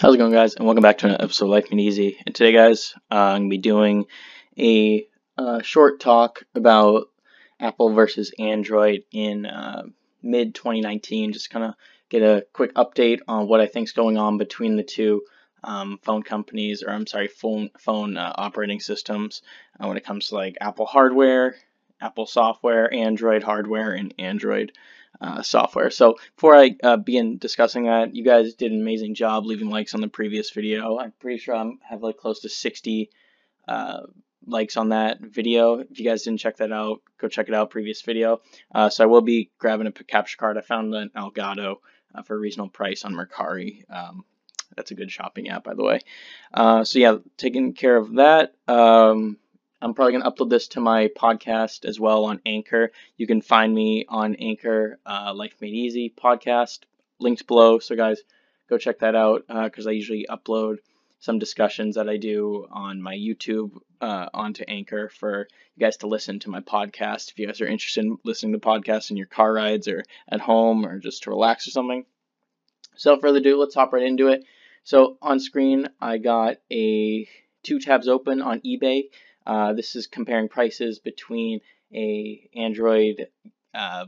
How's it going, guys? And welcome back to another episode of Life Made Easy. And today, guys, uh, I'm going to be doing a uh, short talk about Apple versus Android in uh, mid 2019. Just kind of get a quick update on what I think is going on between the two um, phone companies, or I'm sorry, phone phone uh, operating systems uh, when it comes to like Apple hardware, Apple software, Android hardware, and Android uh, software. So before I uh, begin discussing that, you guys did an amazing job leaving likes on the previous video. I'm pretty sure I have like close to 60 uh, likes on that video. If you guys didn't check that out, go check it out. Previous video. Uh, so I will be grabbing a capture card. I found an Elgato uh, for a reasonable price on Mercari. Um, that's a good shopping app, by the way. Uh, so yeah, taking care of that. Um, I'm probably going to upload this to my podcast as well on Anchor. You can find me on Anchor, uh, Life Made Easy podcast, linked below. So, guys, go check that out because uh, I usually upload some discussions that I do on my YouTube uh, onto Anchor for you guys to listen to my podcast. If you guys are interested in listening to podcasts in your car rides or at home or just to relax or something. So, without further ado, let's hop right into it. So, on screen, I got a two tabs open on eBay. Uh, this is comparing prices between a Android uh,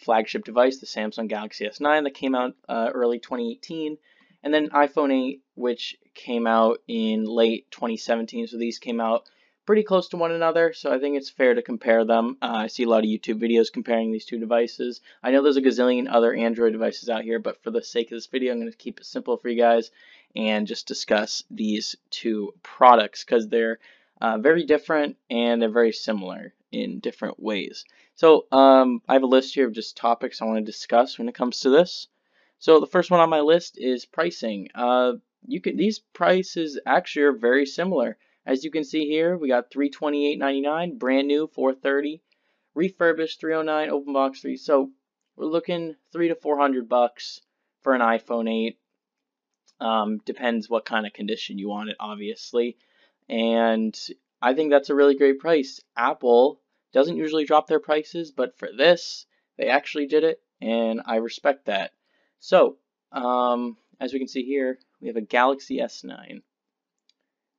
flagship device, the Samsung Galaxy S9 that came out uh, early 2018, and then iPhone 8, which came out in late 2017. So these came out pretty close to one another, so I think it's fair to compare them. Uh, I see a lot of YouTube videos comparing these two devices. I know there's a gazillion other Android devices out here, but for the sake of this video, I'm going to keep it simple for you guys and just discuss these two products because they're uh, very different and they're very similar in different ways. So um, I have a list here of just topics I want to discuss when it comes to this. So the first one on my list is pricing. Uh, you can these prices actually are very similar. As you can see here, we got 328.99, brand new 430, refurbished 309, open box 3. So we're looking three to 400 bucks for an iPhone 8. Um, depends what kind of condition you want it, obviously. And I think that's a really great price. Apple doesn't usually drop their prices, but for this, they actually did it, and I respect that. So, um, as we can see here, we have a Galaxy S9,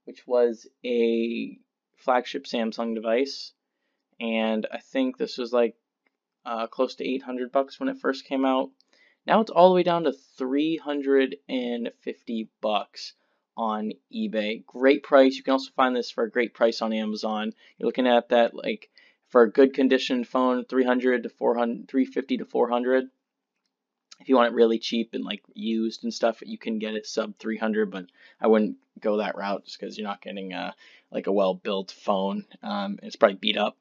which was a flagship Samsung device, and I think this was like uh, close to 800 bucks when it first came out. Now it's all the way down to 350 bucks on eBay. Great price. You can also find this for a great price on Amazon. You're looking at that like for a good condition phone, 300 to 400, 350 to 400. If you want it really cheap and like used and stuff, you can get it sub 300, but I wouldn't go that route just because you're not getting a like a well-built phone. Um, it's probably beat up.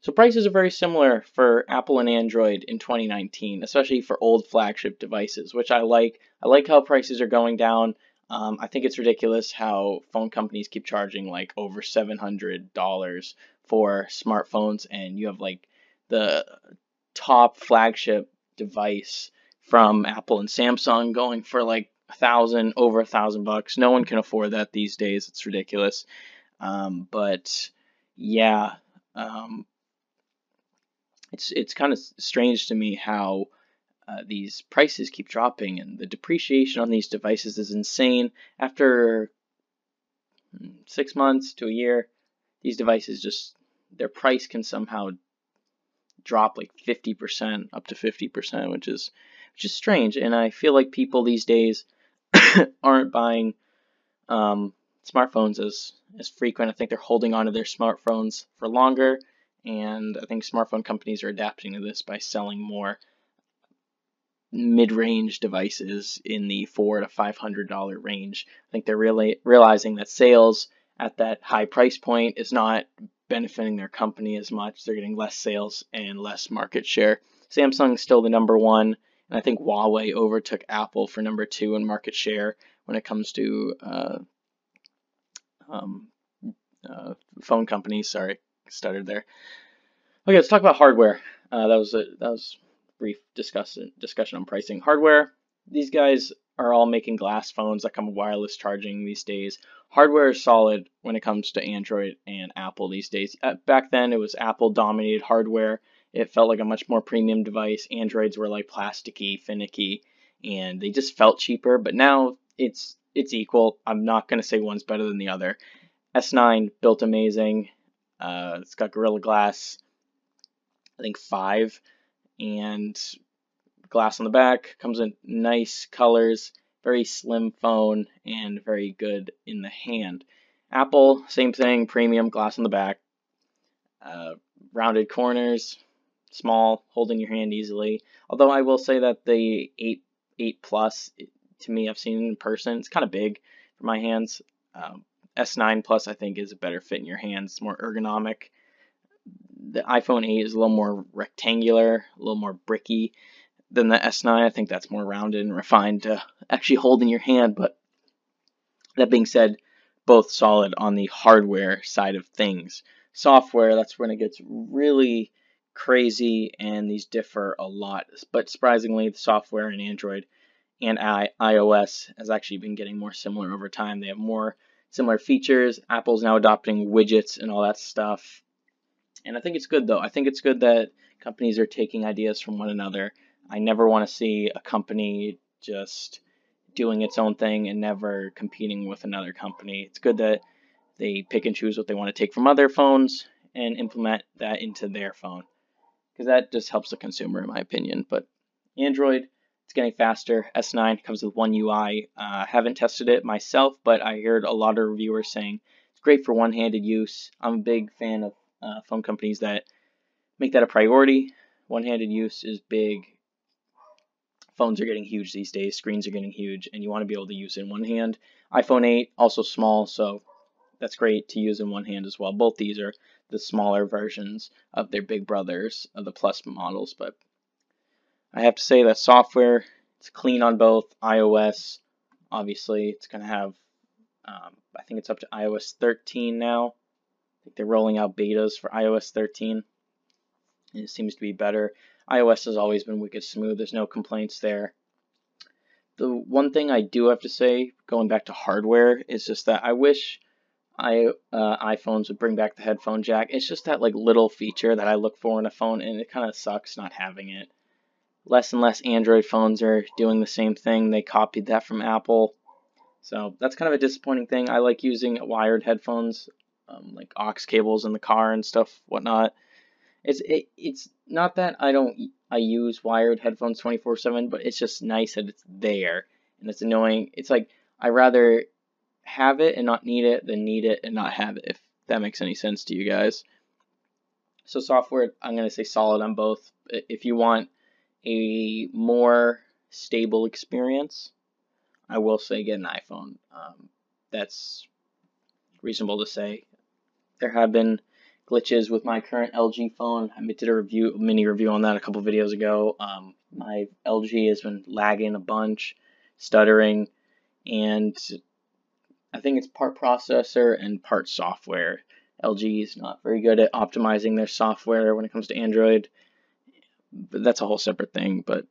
So prices are very similar for Apple and Android in 2019, especially for old flagship devices, which I like. I like how prices are going down. Um, I think it's ridiculous how phone companies keep charging like over $700 for smartphones, and you have like the top flagship device from Apple and Samsung going for like a thousand, over a thousand bucks. No one can afford that these days. It's ridiculous. Um, but yeah, um, it's it's kind of strange to me how uh, these prices keep dropping and the depreciation on these devices is insane. After hmm, six months to a year, these devices just their price can somehow drop like 50% up to 50%, which is which is strange. And I feel like people these days aren't buying um, smartphones as as frequent. I think they're holding on to their smartphones for longer, and I think smartphone companies are adapting to this by selling more mid-range devices in the four to five hundred dollar range. I think they're really realizing that sales at that high price point is not benefiting their company as much. They're getting less sales and less market share. Samsung's still the number one, and I think Huawei overtook Apple for number two in market share when it comes to uh, um, uh, phone companies. Sorry, stuttered there. Okay, let's talk about hardware. Uh, that was a, that was brief discussion discussion on pricing. Hardware, these guys are all making glass phones that come with wireless charging these days. Hardware is solid when it comes to Android and Apple these days. Uh, back then, it was Apple dominated hardware. It felt like a much more premium device. Androids were like plasticky, finicky, and they just felt cheaper. But now it's it's equal. I'm not going to say one's better than the other. S9 built amazing. Uh, it's got Gorilla Glass, I think five, and glass on the back. Comes in nice colors, very slim phone, and very good in the hand. Apple, same thing, premium glass on the back, uh, rounded corners, small, holding your hand easily. Although I will say that the 8 8 Plus, to me, I've seen in person, it's kind of big for my hands. Um, S9 Plus, I think, is a better fit in your hands, more ergonomic. The iPhone 8 is a little more rectangular, a little more bricky than the S9. I think that's more rounded and refined to actually hold in your hand. But that being said, both solid on the hardware side of things. Software, that's when it gets really crazy and these differ a lot. But surprisingly, the software in Android and I- iOS has actually been getting more similar over time. They have more similar features. Apple's now adopting widgets and all that stuff. And I think it's good though. I think it's good that companies are taking ideas from one another. I never want to see a company just doing its own thing and never competing with another company. It's good that they pick and choose what they want to take from other phones and implement that into their phone because that just helps the consumer, in my opinion. But Android, it's getting faster. S9 comes with one UI. Uh, haven't tested it myself, but I heard a lot of reviewers saying it's great for one-handed use. I'm a big fan of uh, phone companies that make that a priority. One-handed use is big. Phones are getting huge these days. Screens are getting huge, and you want to be able to use in one hand. iPhone 8 also small, so that's great to use in one hand as well. Both these are the smaller versions of their big brothers of the Plus models, but I have to say that software it's clean on both iOS. Obviously, it's going to have um, I think it's up to iOS 13 now. They're rolling out betas for iOS 13. And it seems to be better. iOS has always been wicked smooth. There's no complaints there. The one thing I do have to say, going back to hardware, is just that I wish I uh, iPhones would bring back the headphone jack. It's just that like little feature that I look for in a phone, and it kind of sucks not having it. Less and less Android phones are doing the same thing. They copied that from Apple, so that's kind of a disappointing thing. I like using wired headphones, um, like aux cables in the car and stuff, whatnot. It's it, it's not that I don't I use wired headphones 24/7, but it's just nice that it's there, and it's annoying. It's like I rather have it and not need it than need it and not have it, if that makes any sense to you guys. So software, I'm to say solid on both. If you want a more stable experience, I will say get an iPhone. Um, that's reasonable to say. There have been glitches with my current LG phone. I did a review, mini review on that a couple videos ago. Um, my LG has been lagging a bunch, stuttering, and I think it's part processor and part software. LG is not very good at optimizing their software when it comes to Android, but that's a whole separate thing. But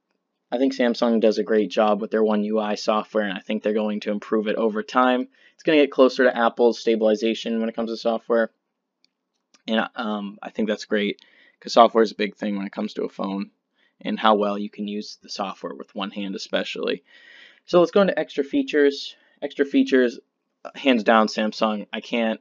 I think Samsung does a great job with their One UI software, and I think they're going to improve it over time. It's going to get closer to Apple's stabilization when it comes to software, and um, I think that's great because software is a big thing when it comes to a phone and how well you can use the software with one hand, especially. So let's go into extra features. Extra features hands down Samsung. I can't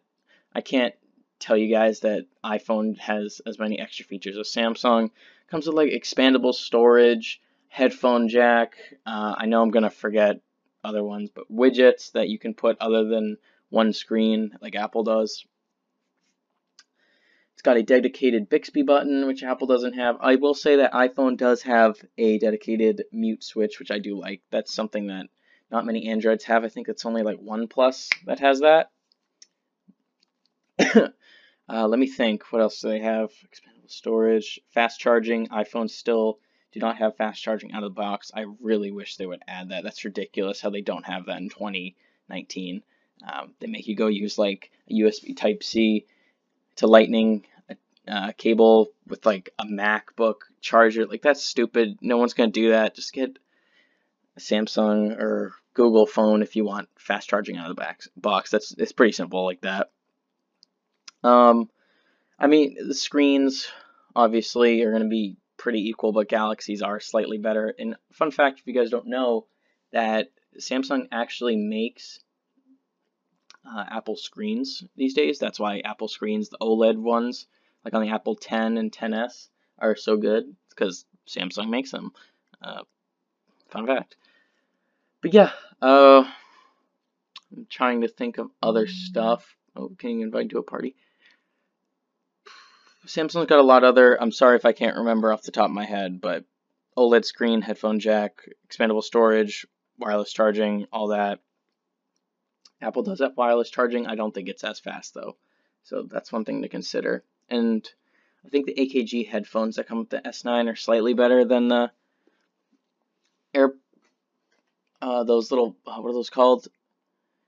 I can't tell you guys that iPhone has as many extra features as Samsung. Comes with like expandable storage, headphone jack. Uh, I know I'm gonna forget other ones, but widgets that you can put other than one screen like Apple does. It's got a dedicated Bixby button, which Apple doesn't have. I will say that iPhone does have a dedicated mute switch, which I do like. That's something that not many Androids have. I think it's only like OnePlus that has that. uh, let me think. What else do they have? Expandable storage, fast charging. iPhone still do not have fast charging out of the box. I really wish they would add that. That's ridiculous how they don't have that in 2019. Um, they make you go use like a USB Type C to Lightning uh, cable with like a MacBook charger. Like that's stupid. No one's gonna do that. Just get a Samsung or Google phone if you want fast charging out of the box. That's it's pretty simple like that. Um, I mean the screens obviously are to be pretty equal, but Galaxies are slightly better. And fun fact, if you guys don't know, that Samsung actually makes uh, Apple screens these days. That's why Apple screens, the OLED ones, like on the Apple 10 and 10s, are so good because Samsung makes them. Uh, fun fact. But yeah, uh, I'm trying to think of other stuff. Oh, getting invited to a party. Samsung's got a lot other. I'm sorry if I can't remember off the top of my head, but OLED screen, headphone jack, expandable storage, wireless charging, all that. Apple does have wireless charging. I don't think it's as fast though. So that's one thing to consider. And I think the AKG headphones that come with the S9 are slightly better than the Air uh, those little uh, what are those called?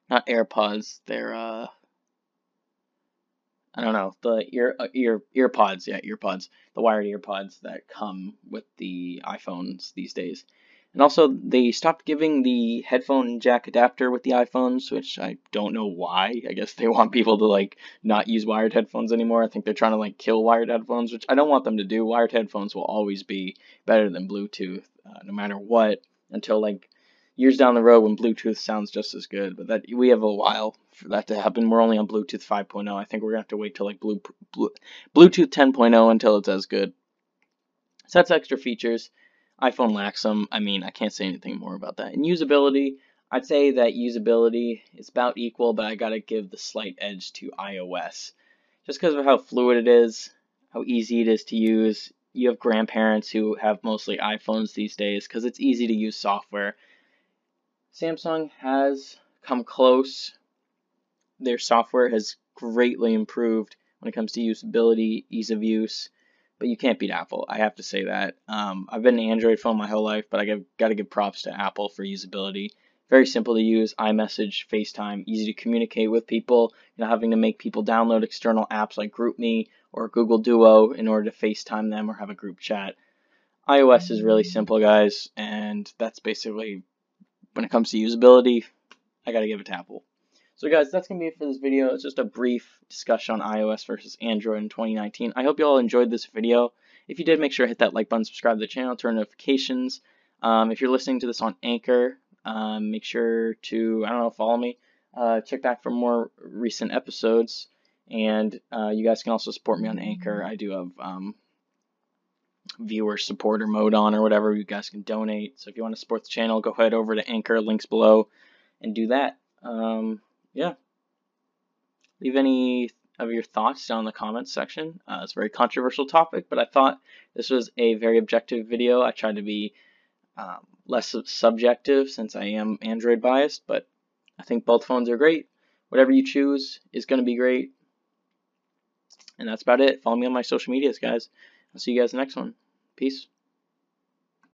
Not AirPods. They're uh I don't know the ear uh, ear earpods. Yeah, earpods. The wired earpods that come with the iPhones these days. And also, they stopped giving the headphone jack adapter with the iPhones, which I don't know why. I guess they want people to like not use wired headphones anymore. I think they're trying to like kill wired headphones, which I don't want them to do. Wired headphones will always be better than Bluetooth, uh, no matter what, until like years down the road when Bluetooth sounds just as good. But that we have a while for that to happen. We're only on Bluetooth 5.0. I think we're gonna have to wait till like Blue, Blue, Bluetooth 10.0 until it's as good. So that's extra features. iPhone lacks them. I mean, I can't say anything more about that. And usability, I'd say that usability is about equal, but I gotta give the slight edge to iOS. Just because of how fluid it is, how easy it is to use. You have grandparents who have mostly iPhones these days because it's easy to use software Samsung has come close. Their software has greatly improved when it comes to usability, ease of use, but you can't beat Apple. I have to say that. Um, I've been an Android phone my whole life, but I got to give props to Apple for usability. Very simple to use, iMessage, FaceTime, easy to communicate with people. You know, having to make people download external apps like GroupMe or Google Duo in order to FaceTime them or have a group chat. iOS is really simple, guys, and that's basically when it comes to usability, I gotta give it to Apple. So guys, that's to be it for this video. It's just a brief discussion on iOS versus Android in 2019. I hope you all enjoyed this video. If you did, make sure to hit that like button, subscribe to the channel, turn notifications. Um, if you're listening to this on Anchor, um, make sure to, I don't know, follow me. Uh, check back for more recent episodes. And uh, you guys can also support me on Anchor. I do have um, viewer supporter mode on or whatever, you guys can donate. So if you want to support the channel, go ahead over to Anchor, links below, and do that. Um, yeah. Leave any of your thoughts down in the comments section. Uh, it's a very controversial topic, but I thought this was a very objective video. I tried to be um, less subjective since I am Android biased, but I think both phones are great. Whatever you choose is going to be great. And that's about it. Follow me on my social medias, guys. I'll see you guys next one. Peace.